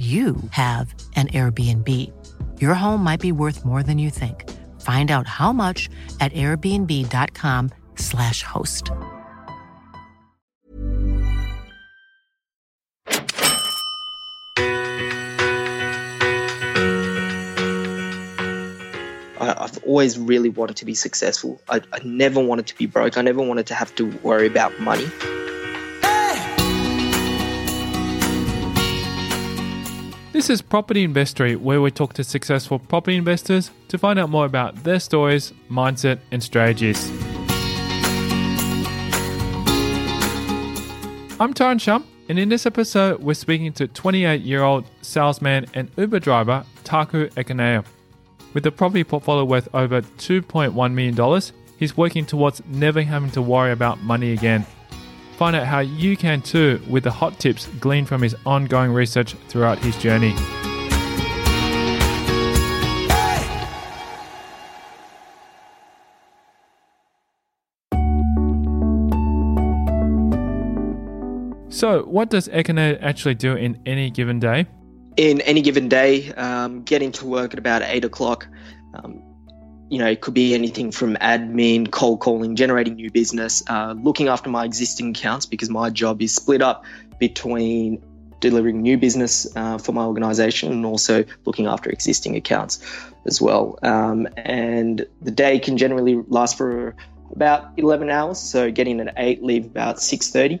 you have an Airbnb. Your home might be worth more than you think. Find out how much at airbnb.com/slash host. I've always really wanted to be successful. I, I never wanted to be broke. I never wanted to have to worry about money. This is Property Investory, where we talk to successful property investors to find out more about their stories, mindset, and strategies. I'm Tyrone Shum, and in this episode, we're speaking to 28 year old salesman and Uber driver Taku Ekanayake. With a property portfolio worth over $2.1 million, he's working towards never having to worry about money again. Find out how you can too with the hot tips gleaned from his ongoing research throughout his journey. So, what does Ekanayake actually do in any given day? In any given day, um, getting to work at about eight o'clock, um, you know, it could be anything from admin, cold calling, generating new business, uh, looking after my existing accounts because my job is split up between delivering new business uh, for my organization and also looking after existing accounts as well. Um, and the day can generally last for about 11 hours. So getting at 8, leave about 6.30.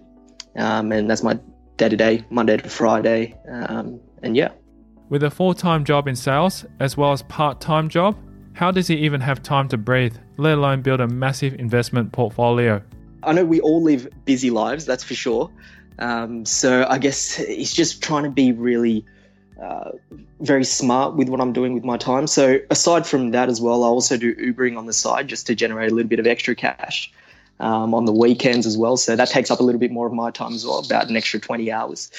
Um, and that's my day to day, Monday to Friday. Um, and yeah. With a full time job in sales as well as part time job, how does he even have time to breathe, let alone build a massive investment portfolio? I know we all live busy lives, that's for sure. Um, so I guess he's just trying to be really uh, very smart with what I'm doing with my time. So aside from that as well, I also do Ubering on the side just to generate a little bit of extra cash um, on the weekends as well. So that takes up a little bit more of my time as well, about an extra 20 hours.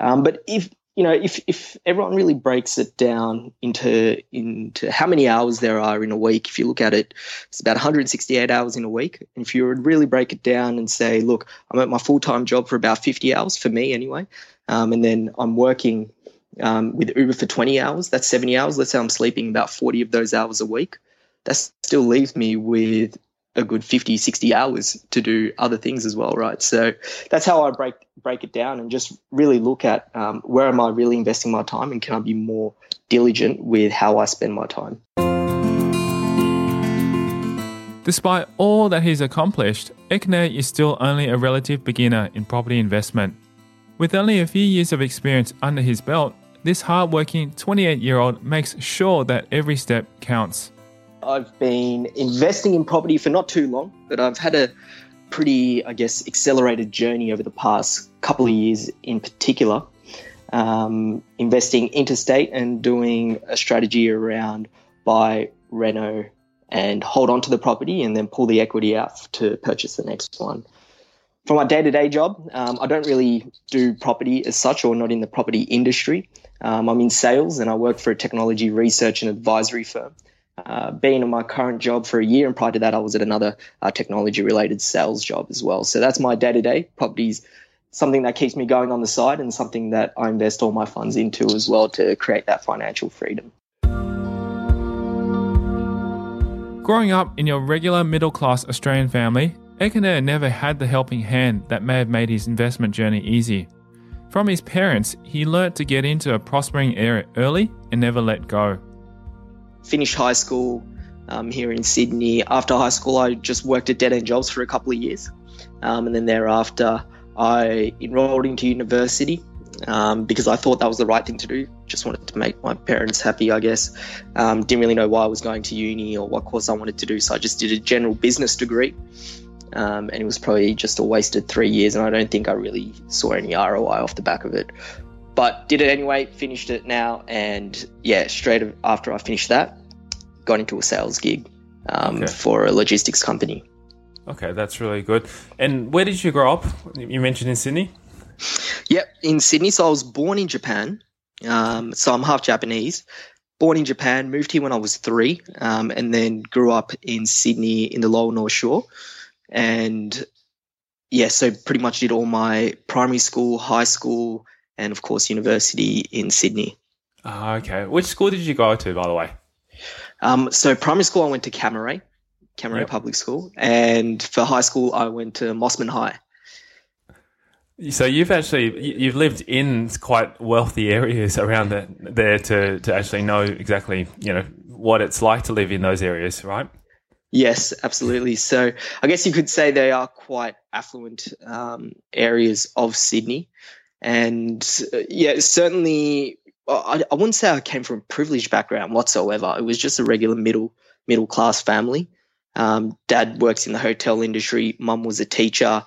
Um, but if you know, if if everyone really breaks it down into into how many hours there are in a week, if you look at it, it's about 168 hours in a week. And if you would really break it down and say, look, I'm at my full time job for about 50 hours for me anyway, um, and then I'm working um, with Uber for 20 hours. That's 70 hours. Let's say I'm sleeping about 40 of those hours a week. That still leaves me with a good 50 60 hours to do other things as well right so that's how i break break it down and just really look at um, where am i really investing my time and can i be more diligent with how i spend my time Despite all that he's accomplished, Ekanayake is still only a relative beginner in property investment. With only a few years of experience under his belt, this hardworking 28 year old makes sure that every step counts. I've been investing in property for not too long, but I've had a pretty, I guess, accelerated journey over the past couple of years in particular. Um, investing interstate and doing a strategy around buy, reno, and hold on to the property and then pull the equity out to purchase the next one. For my day to day job, um, I don't really do property as such or not in the property industry. Um, I'm in sales and I work for a technology research and advisory firm uh, been in my current job for a year, and prior to that, I was at another uh, technology related sales job as well. So that's my day to day. Properties, something that keeps me going on the side, and something that I invest all my funds into as well to create that financial freedom. Growing up in your regular middle class Australian family, Ekanayake never had the helping hand that may have made his investment journey easy. From his parents, he learnt to get into a prospering area early and never let go finished high school um, here in Sydney. After high school, I just worked at dead end jobs for a couple of years. Um, and then thereafter, I enrolled into university um, because I thought that was the right thing to do. Just wanted to make my parents happy, I guess. Um, didn't really know why I was going to uni or what course I wanted to do, so I just did a general business degree. Um, and it was probably just a wasted three years, and I don't think I really saw any ROI off the back of it. But did it anyway, finished it now, and yeah, straight after I finished that, got into a sales gig um, okay. for a logistics company. Okay, that's really good. And where did you grow up? You mentioned in Sydney. Yep, in Sydney. So I was born in Japan. Um, so I'm half Japanese. Born in Japan, moved here when I was three, um, and then grew up in Sydney in the Lower North Shore. And yeah, so pretty much did all my primary school, high school, and of course university in Sydney. Uh, okay. Which school did you go to, by the way? Um, so primary school, I went to Cammeray, Cammeray yep. Public School, and for high school, I went to Mosman High. So you've actually you've lived in quite wealthy areas around the, there to to actually know exactly you know what it's like to live in those areas, right? Yes, absolutely. So I guess you could say they are quite affluent um, areas of Sydney, and uh, yeah, certainly I, I wouldn't say I came from a privileged background whatsoever. It was just a regular middle middle class family. Um, dad works in the hotel industry. Mum was a teacher,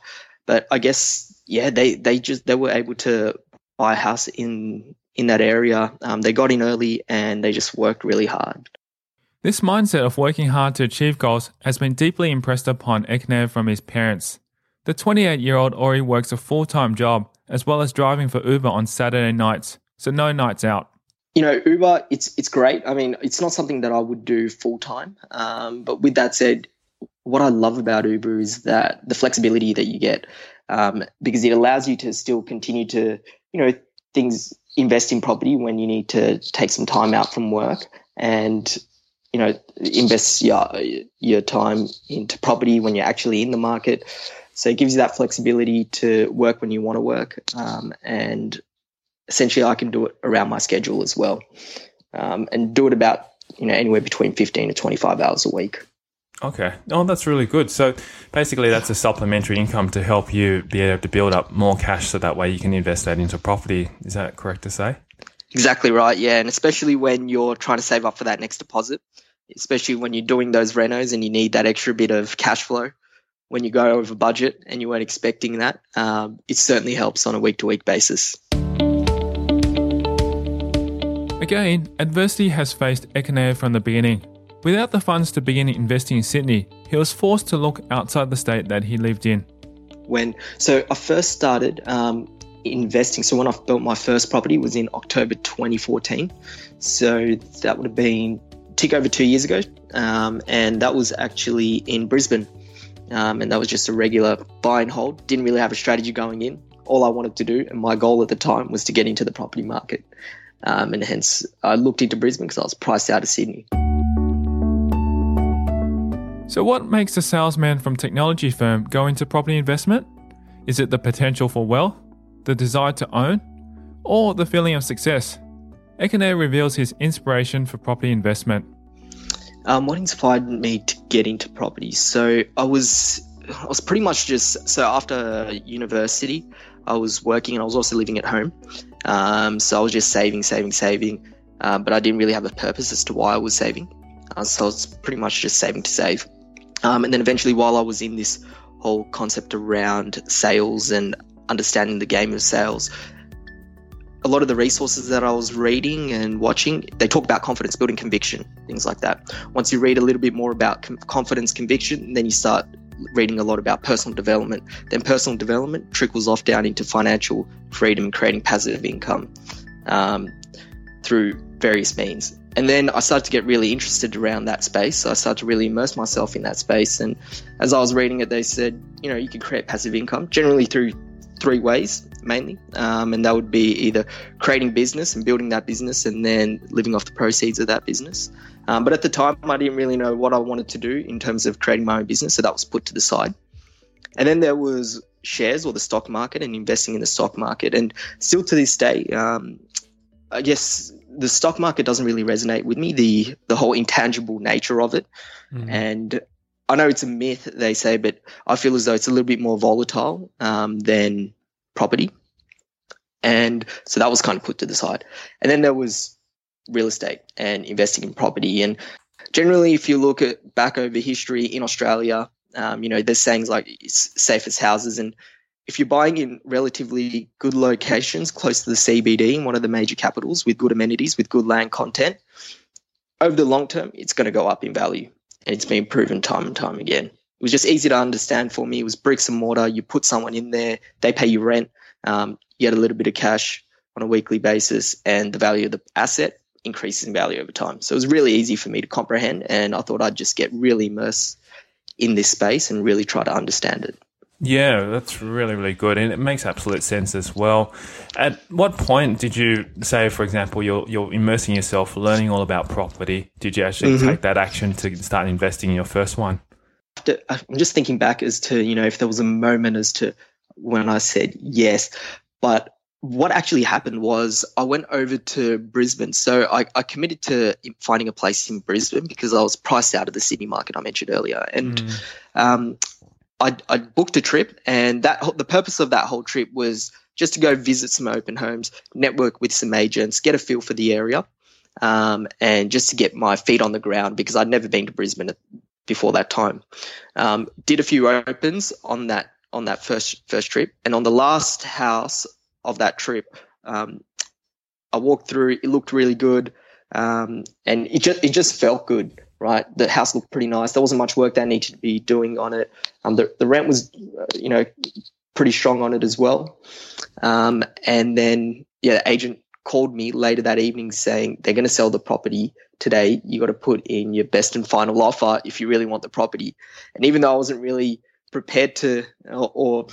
but I guess yeah, they they just they were able to buy a house in in that area. Um, they got in early and they just worked really hard. This mindset of working hard to achieve goals has been deeply impressed upon Ekanayake from his parents. The 28 year old Ori works a full time job as well as driving for Uber on Saturday nights, so no nights out. You know, Uber, it's it's great. I mean, it's not something that I would do full time. Um, but with that said, what I love about Uber is that the flexibility that you get, um, because it allows you to still continue to, you know, things invest in property when you need to take some time out from work and you know invest your your time into property when you're actually in the market so it gives you that flexibility to work when you want to work um, and essentially i can do it around my schedule as well um, and do it about you know anywhere between 15 to 25 hours a week Okay. Oh, that's really good. So basically, that's a supplementary income to help you be able to build up more cash so that way you can invest that into property. Is that correct to say? Exactly right. Yeah. And especially when you're trying to save up for that next deposit, especially when you're doing those renos and you need that extra bit of cash flow when you go over budget and you weren't expecting that, um, it certainly helps on a week to week basis. Again, adversity has faced Ekanayake from the beginning. Without the funds to begin investing in Sydney, he was forced to look outside the state that he lived in. When so I first started um, investing. So when I built my first property was in October 2014. So that would have been tick over two years ago, um, and that was actually in Brisbane. Um, and that was just a regular buy and hold. Didn't really have a strategy going in. All I wanted to do, and my goal at the time, was to get into the property market. Um, and hence, I looked into Brisbane because I was priced out of Sydney. So, what makes a salesman from technology firm go into property investment? Is it the potential for wealth, the desire to own, or the feeling of success? Ekanayake reveals his inspiration for property investment. Um, what inspired me to get into property? So I was I was pretty much just so after university, I was working and I was also living at home. Um, so I was just saving, saving, saving, uh, but I didn't really have a purpose as to why I was saving. Uh, so I was pretty much just saving to save. Um, and then eventually, while I was in this whole concept around sales and understanding the game of sales, a lot of the resources that I was reading and watching, they talk about confidence building, conviction, things like that. Once you read a little bit more about confidence, conviction, then you start reading a lot about personal development. Then personal development trickles off down into financial freedom, creating passive income um, through various means and then I started to get really interested around that space. So I started to really immerse myself in that space. And as I was reading it, they said, you know, you can create passive income generally through three ways mainly. Um, and that would be either creating business and building that business and then living off the proceeds of that business. Um, but at the time, I didn't really know what I wanted to do in terms of creating my own business. So that was put to the side. And then there was shares or the stock market and investing in the stock market. And still to this day, um, I guess the stock market doesn't really resonate with me. The the whole intangible nature of it, mm. and I know it's a myth they say, but I feel as though it's a little bit more volatile um, than property, and so that was kind of put to the side. And then there was real estate and investing in property, and generally, if you look at back over history in Australia, um, you know, there's sayings like safe as houses, and if you're buying in relatively good locations close to the CBD in one of the major capitals with good amenities, with good land content, over the long term, it's going to go up in value. And it's been proven time and time again. It was just easy to understand for me. It was bricks and mortar. You put someone in there, they pay you rent, um, you get a little bit of cash on a weekly basis, and the value of the asset increases in value over time. So it was really easy for me to comprehend. And I thought I'd just get really immersed in this space and really try to understand it. Yeah, that's really, really good. And it makes absolute sense as well. At what point did you say, for example, you're, you're immersing yourself, learning all about property? Did you actually mm-hmm. take that action to start investing in your first one? I'm just thinking back as to, you know, if there was a moment as to when I said yes. But what actually happened was I went over to Brisbane. So I, I, committed to finding a place in Brisbane because I was priced out of the Sydney market I mentioned earlier. And mm. um, I, I booked a trip, and that the purpose of that whole trip was just to go visit some open homes, network with some agents, get a feel for the area, um, and just to get my feet on the ground because I'd never been to Brisbane before that time. Um, did a few opens on that on that first first trip, and on the last house of that trip, um, I walked through. It looked really good, um, and it just it just felt good right? The house looked pretty nice. There wasn't much work that needed to be doing on it. Um, the, the rent was, uh, you know, pretty strong on it as well. Um, and then, yeah, the agent called me later that evening saying they're going to sell the property today. You got to put in your best and final offer if you really want the property. And even though I wasn't really prepared to or, or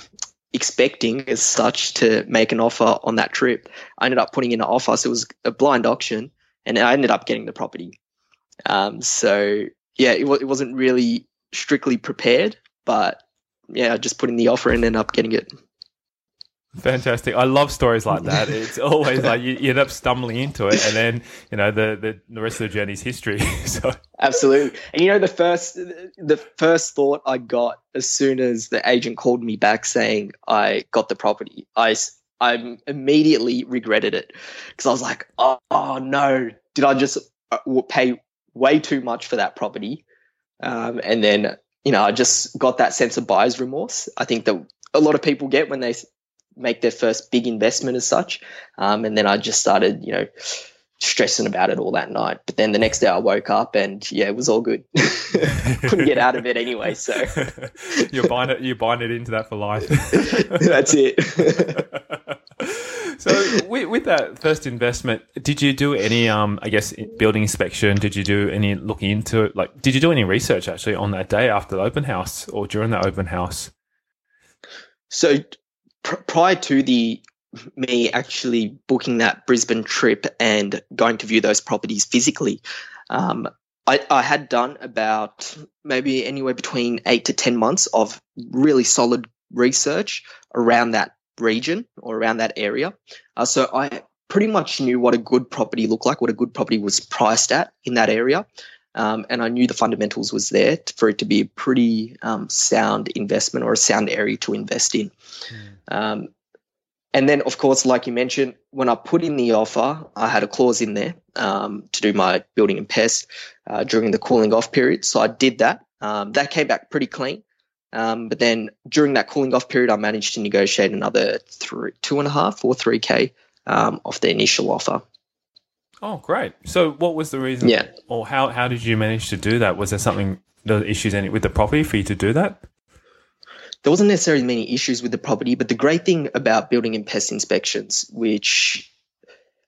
expecting as such to make an offer on that trip, I ended up putting in an offer. So it was a blind auction and I ended up getting the property. Um, so yeah, it, it wasn't really strictly prepared, but yeah, just putting the offer in and ended up getting it. Fantastic. I love stories like that. It's always like you, you, end up stumbling into it and then, you know, the, the, the rest of the journey's history. so Absolutely. And you know, the first, the first thought I got as soon as the agent called me back saying I got the property, I, I immediately regretted it because I was like, oh, oh no, did I just uh, pay way too much for that property. Um, and then, you know, I just got that sense of buyer's remorse. I think that a lot of people get when they make their first big investment as such. Um, and then I just started, you know, stressing about it all that night. But then the next day I woke up and yeah, it was all good. Couldn't get out of it anyway. So you're buying it, you bind it into that for life. That's it. So with, with, that first investment, did you do any, um, I guess, building inspection? Did you do any looking into it? Like, did you do any research actually on that day after the open house or during the open house? So pr- prior to the me actually booking that Brisbane trip and going to view those properties physically, um, I, I, had done about maybe anywhere between eight to 10 months of really solid research around that region or around that area. Uh, so I pretty much knew what a good property looked like, what a good property was priced at in that area. Um, and I knew the fundamentals was there for it to be a pretty um, sound investment or a sound area to invest in. Mm. Um, and then, of course, like you mentioned, when I put in the offer, I had a clause in there um, to do my building and pest uh, during the cooling off period. So I did that. Um, that came back pretty clean. Um, but then during that cooling off period, I managed to negotiate another three, two and a half or three k um, off the initial offer. Oh, great! So, what was the reason? Yeah. Or how how did you manage to do that? Was there something the issues with the property for you to do that? There wasn't necessarily many issues with the property, but the great thing about building and pest inspections, which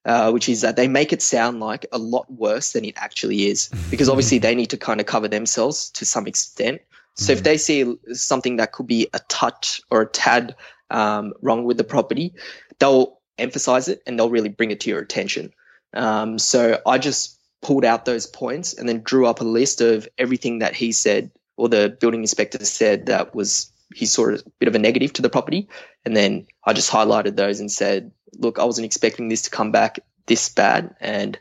uh, which is that they make it sound like a lot worse than it actually is, because obviously they need to kind of cover themselves to some extent. So mm if they see something that could be a touch or a tad um, wrong with the property, they'll emphasize it and they'll really bring it to your attention. Um, so I just pulled out those points and then drew up a list of everything that he said or the building inspector said that was he saw a bit of a negative to the property. And then I just highlighted those and said, look, I wasn't expecting this to come back this bad and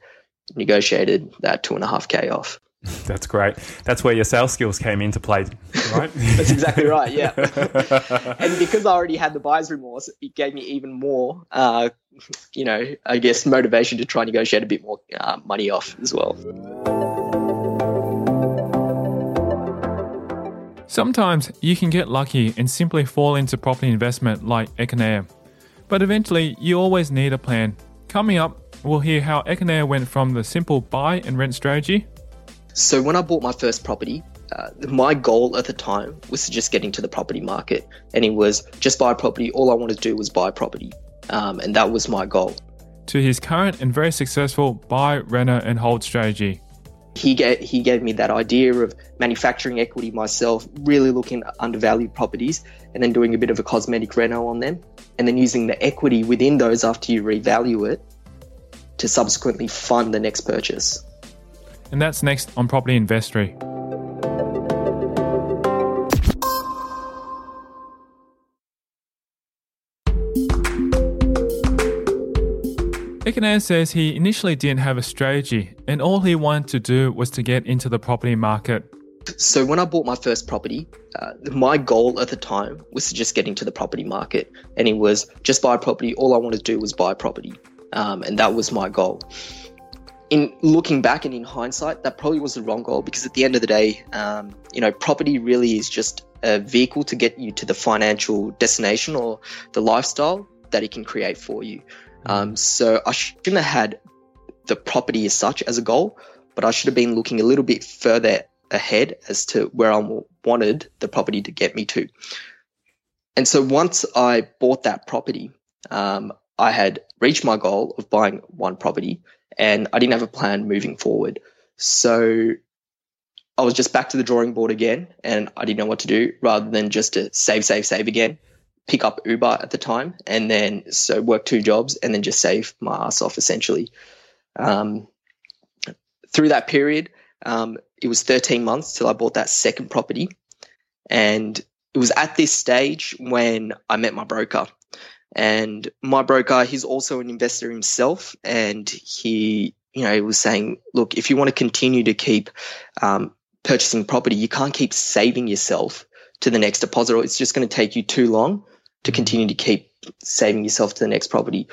negotiated that two and a half K off. That's great. That's where your sales skills came into play, right? That's exactly right. Yeah. and because I already had the buyer's remorse, it gave me even more, uh, you know, I guess motivation to try and negotiate a bit more uh, money off as well. Sometimes you can get lucky and simply fall into property investment like Ekanayake. But eventually, you always need a plan. Coming up, we'll hear how Ekanayake went from the simple buy and rent strategy. So, when I bought my first property, uh, my goal at the time was to just get into the property market. And it was just buy property. All I wanted to do was buy property. Um, and that was my goal. To his current and very successful buy, renter, and hold strategy he gave, he gave me that idea of manufacturing equity myself, really looking at undervalued properties and then doing a bit of a cosmetic reno on them, and then using the equity within those after you revalue it to subsequently fund the next purchase. And that's next on Property Investory. Ekanayake says he initially didn't have a strategy and all he wanted to do was to get into the property market. So, when I bought my first property, uh, my goal at the time was to just get into the property market. And it was just buy property. All I wanted to do was buy property. Um, and that was my goal. In looking back and in hindsight, that probably was the wrong goal because at the end of the day, um, you know, property really is just a vehicle to get you to the financial destination or the lifestyle that it can create for you. Um, so I shouldn't have had the property as such as a goal, but I should have been looking a little bit further ahead as to where I wanted the property to get me to. And so once I bought that property, um, I had reached my goal of buying one property and I didn't have a plan moving forward. So I was just back to the drawing board again and I didn't know what to do rather than just to save, save, save again pick up Uber at the time, and then so work two jobs, and then just save my ass off essentially. Um, through that period, um, it was 13 months till I bought that second property, and it was at this stage when I met my broker. And my broker, he's also an investor himself, and he, you know, he was saying, look, if you want to continue to keep um, purchasing property, you can't keep saving yourself to the next deposit, or it's just going to take you too long to continue to keep saving yourself to the next property.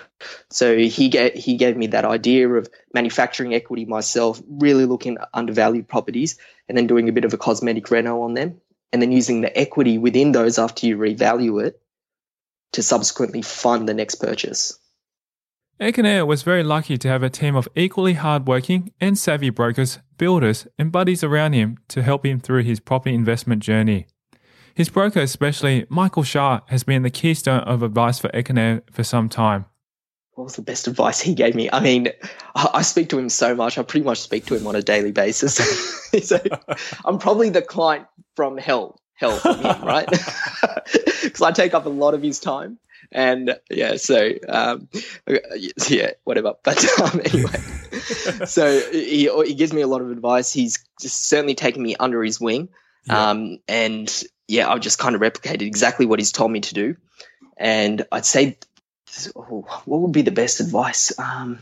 So he gave, he gave me that idea of manufacturing equity myself, really looking at undervalued properties and then doing a bit of a cosmetic reno on them and then using the equity within those after you revalue it to subsequently fund the next purchase. Ekanayake was very lucky to have a team of equally hardworking and savvy brokers, builders, and buddies around him to help him through his property investment journey. His broker, especially Michael Shah, has been the keystone of advice for Ekanayake for some time. What was the best advice he gave me? I mean, I speak to him so much. I pretty much speak to him on a daily basis. so I'm probably the client from hell, hell from him, right? Because I take up a lot of his time. And yeah, so um, yeah, whatever. But um, anyway, so he, he gives me a lot of advice. He's just certainly taken me under his wing. Yeah. Um, and yeah, I've just kind of replicated exactly what he's told me to do. And I'd say, oh, what would be the best advice? Um,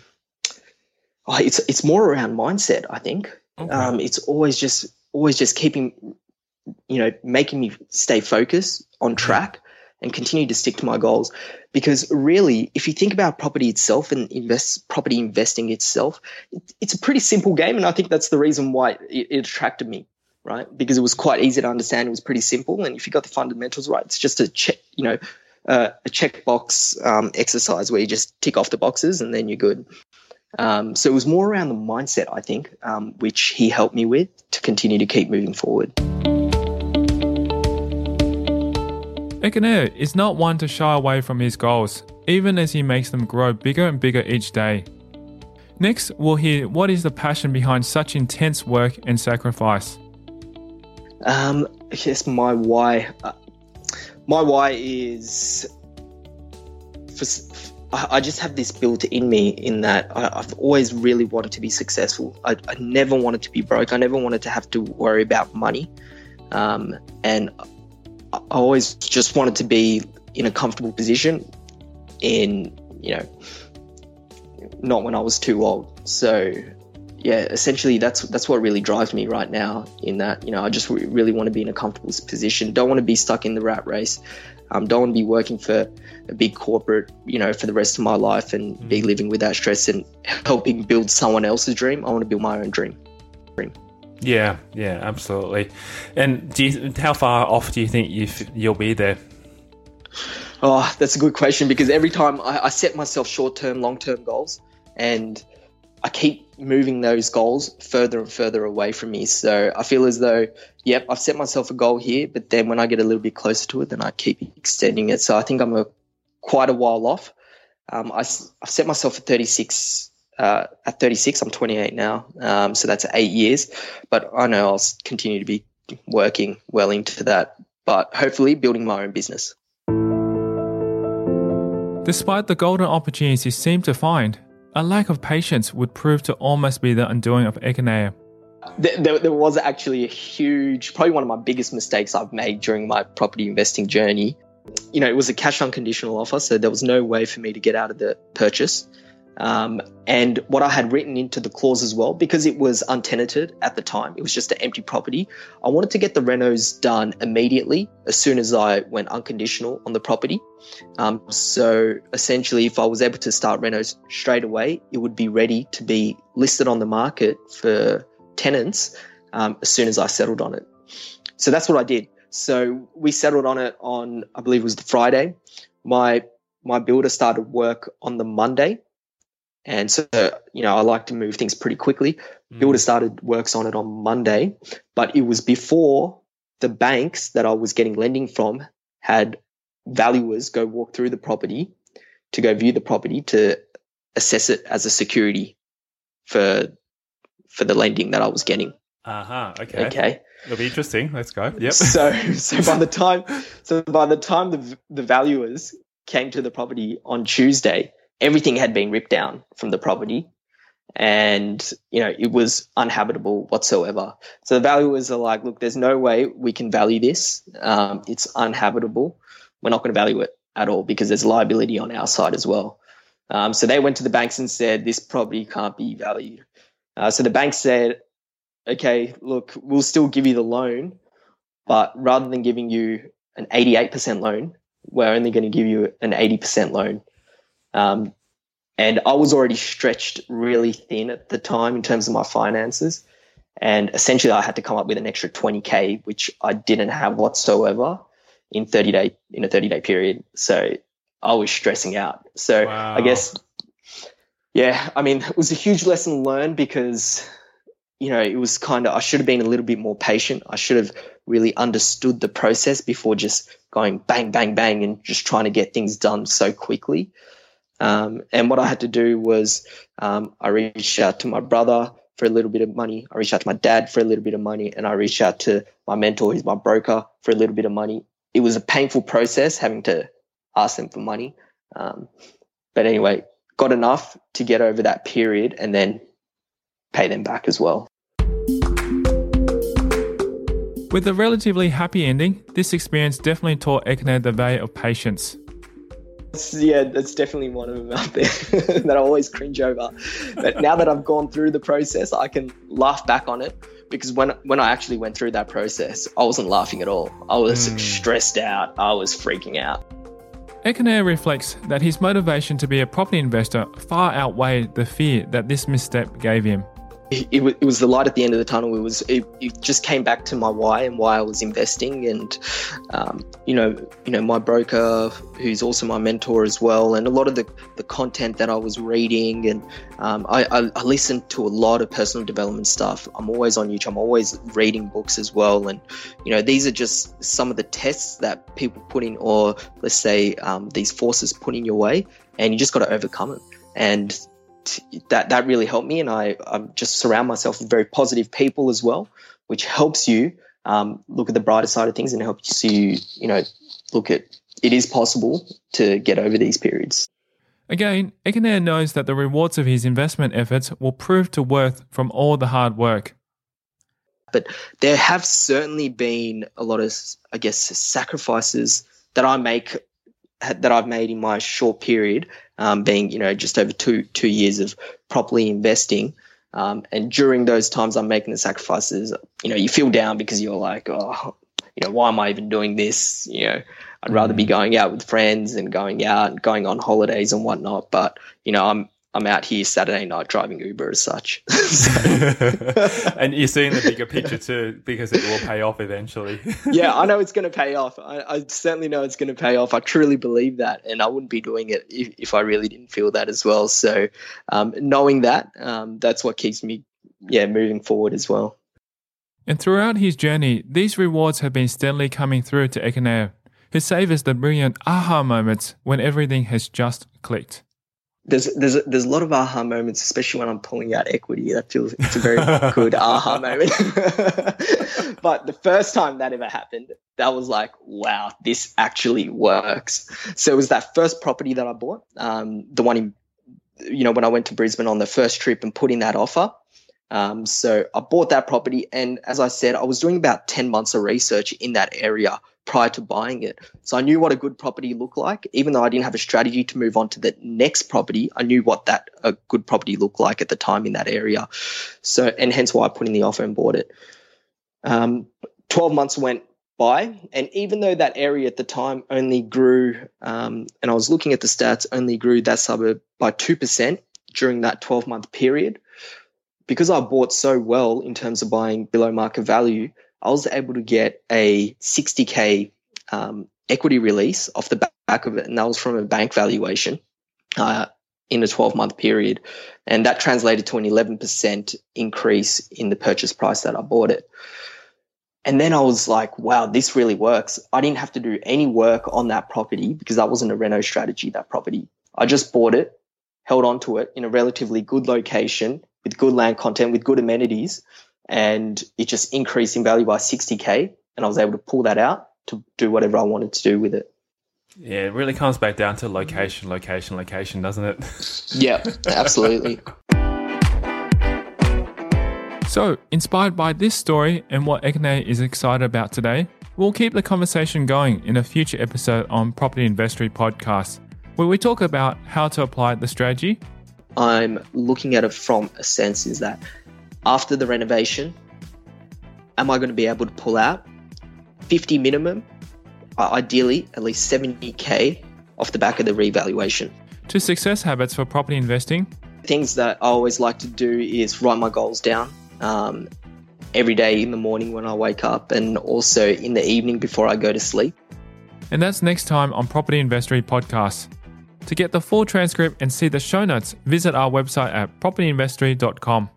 oh, it's it's more around mindset. I think okay. um, it's always just always just keeping, you know, making me stay focused on track and continue to stick to my goals. Because really, if you think about property itself and invest property investing itself, it, it's a pretty simple game, and I think that's the reason why it, it attracted me right? Because it was quite easy to understand. It was pretty simple, and if you got the fundamentals right, it's just a check, you know, uh, a checkbox um, exercise where you just tick off the boxes and then you're good. Um, so it was more around the mindset, I think, um, which he helped me with to continue to keep moving forward. Ekanayake is not one to shy away from his goals, even as he makes them grow bigger and bigger each day. Next, we'll hear what is the passion behind such intense work and sacrifice. Um, guess my why, uh, my why is for, I just have this built in me in that I, have always really wanted to be successful. I, I, never wanted to be broke. I never wanted to have to worry about money. Um, and I always just wanted to be in a comfortable position in, you know, not when I was too old. So yeah, essentially that's that's what really drives me right now. In that, you know, I just re- really want to be in a comfortable position. Don't want to be stuck in the rat race. Um, don't want to be working for a big corporate, you know, for the rest of my life and mm. be living with that stress and helping build someone else's dream. I want to build my own dream. dream. Yeah, yeah, absolutely. And do you, how far off do you think you you'll be there? Oh, that's a good question because every time I, I set myself short term, long term goals, and I keep moving those goals further and further away from me. So I feel as though, yep, I've set myself a goal here, but then when I get a little bit closer to it, then I keep extending it. So I think I'm a quite a while off. Um, I, have set myself a 36. Uh, at 36, I'm 28 now, um, so that's eight years. But I know I'll continue to be working well into that. But hopefully, building my own business. Despite the golden opportunities you seem to find, a lack of patience would prove to almost be the undoing of Ekanayake. There, there, was actually a huge, probably one of my biggest mistakes I've made during my property investing journey. You know, it was a cash unconditional offer, so there was no way for me to get out of the purchase. Um, and what I had written into the clause as well, because it was untenanted at the time, it was just an empty property. I wanted to get the renos done immediately as soon as I went unconditional on the property. Um, so essentially, if I was able to start renos straight away, it would be ready to be listed on the market for tenants um, as soon as I settled on it. So that's what I did. So we settled on it on, I believe it was the Friday. My my builder started work on the Monday and so, you know, I like to move things pretty quickly. Mm. Builder started works on it on Monday, but it was before the banks that I was getting lending from had valuers go walk through the property to go view the property to assess it as a security for for the lending that I was getting. Uh-huh. Okay. Okay. It'll be interesting. Let's go. Yep. So so by the time so by the time the the valuers came to the property on Tuesday, everything had been ripped down from the property and you know it was uninhabitable whatsoever. So the valuers are like look there's no way we can value this. Um, it's uninhabitable. We're not going to value it at all because there's liability on our side as well. Um, so they went to the banks and said this property can't be valued. Uh, so the bank said okay look we'll still give you the loan but rather than giving you an 88% loan we're only going to give you an 80% loan um, and I was already stretched really thin at the time in terms of my finances. And essentially, I had to come up with an extra 20K, which I didn't have whatsoever in 30 day, in a 30 day period. So I was stressing out. So wow. I guess, yeah, I mean, it was a huge lesson learned because, you know, it was kind of, I should have been a little bit more patient. I should have really understood the process before just going bang, bang, bang and just trying to get things done so quickly. Um, and what I had to do was um, I reached out to my brother for a little bit of money. I reached out to my dad for a little bit of money, and I reached out to my mentor, who's my broker, for a little bit of money. It was a painful process having to ask them for money, um, but anyway, got enough to get over that period and then pay them back as well. With a relatively happy ending, this experience definitely taught Ekanayake the value of patience yeah, that's definitely one of them out there that I always cringe over. But now that I've gone through the process, I can laugh back on it because when when I actually went through that process, I wasn't laughing at all. I was mm. stressed out. I was freaking out. Ekanayake reflects that his motivation to be a property investor far outweighed the fear that this misstep gave him it, it, was the light at the end of the tunnel. It was it, it just came back to my why and why I was investing, and um, you know, you know, my broker, who's also my mentor as well, and a lot of the, the content that I was reading, and um, I, I, I listened to a lot of personal development stuff. I'm always on YouTube. I'm always reading books as well, and you know, these are just some of the tests that people put in, or let's say um, these forces put in your way, and you just got to overcome it. And that that really helped me, and I, I just surround myself with very positive people as well, which helps you um, look at the brighter side of things and helps you, you know, look at it is possible to get over these periods. Again, Ekanayake knows that the rewards of his investment efforts will prove to worth from all the hard work. But there have certainly been a lot of, I guess, sacrifices that I make that I've made in my short period, um, being you know just over two two years of properly investing. Um, and during those times, I'm making the sacrifices. You know, you feel down because you're like, oh, you know, why am I even doing this? You know, I'd rather be mm. going out with friends and going out and going on holidays and whatnot. But you know, I'm I'm out here Saturday night driving Uber as such. and you're seeing the bigger picture too, because it will pay off eventually. yeah, I know it's going to pay off. I, I, certainly know it's going to pay off. I truly believe that, and I wouldn't be doing it if, if I really didn't feel that as well. So, um, knowing that, um, that's what keeps me, yeah, moving forward as well. And throughout his journey, these rewards have been steadily coming through to Ekanayake, who savours the brilliant aha moments when everything has just clicked there's there's a, there's a lot of aha moments, especially when I'm pulling out equity. That feels it's a very good aha moment. but the first time that ever happened, that was like, wow, this actually works. So it was that first property that I bought, um, the one in, you know, when I went to Brisbane on the first trip and put in that offer. Um, so I bought that property, and as I said, I was doing about ten months of research in that area prior to buying it. So I knew what a good property looked like. Even though I didn't have a strategy to move on to the next property, I knew what that a good property looked like at the time in that area. So and hence why I put in the offer and bought it. Um, Twelve months went by, and even though that area at the time only grew, um, and I was looking at the stats, only grew that suburb by two percent during that twelve month period. Because I bought so well in terms of buying below market value, I was able to get a 60k um, equity release off the back of it, and that was from a bank valuation uh, in a 12 month period, and that translated to an 11% increase in the purchase price that I bought it. And then I was like, wow, this really works. I didn't have to do any work on that property because that wasn't a reno strategy, that property. I just bought it, held on to it in a relatively good location with good land content, with good amenities, and it just increased in value by 60k and i was able to pull that out to do whatever i wanted to do with it. Yeah it really comes back down to location location location doesn't it? Yeah absolutely. So inspired by this story and what Ekanayake is excited about today we'll keep the conversation going in a future episode on property investory podcast where we talk about how to apply the strategy. I'm looking at it from a sense is that after the renovation, am I going to be able to pull out 50 minimum, ideally at least 70k off the back of the revaluation? To success habits for property investing. Things that I always like to do is write my goals down um, every day in the morning when I wake up and also in the evening before I go to sleep. And that's next time on Property Investory Podcast. To get the full transcript and see the show notes, visit our website at propertyinvestory.com.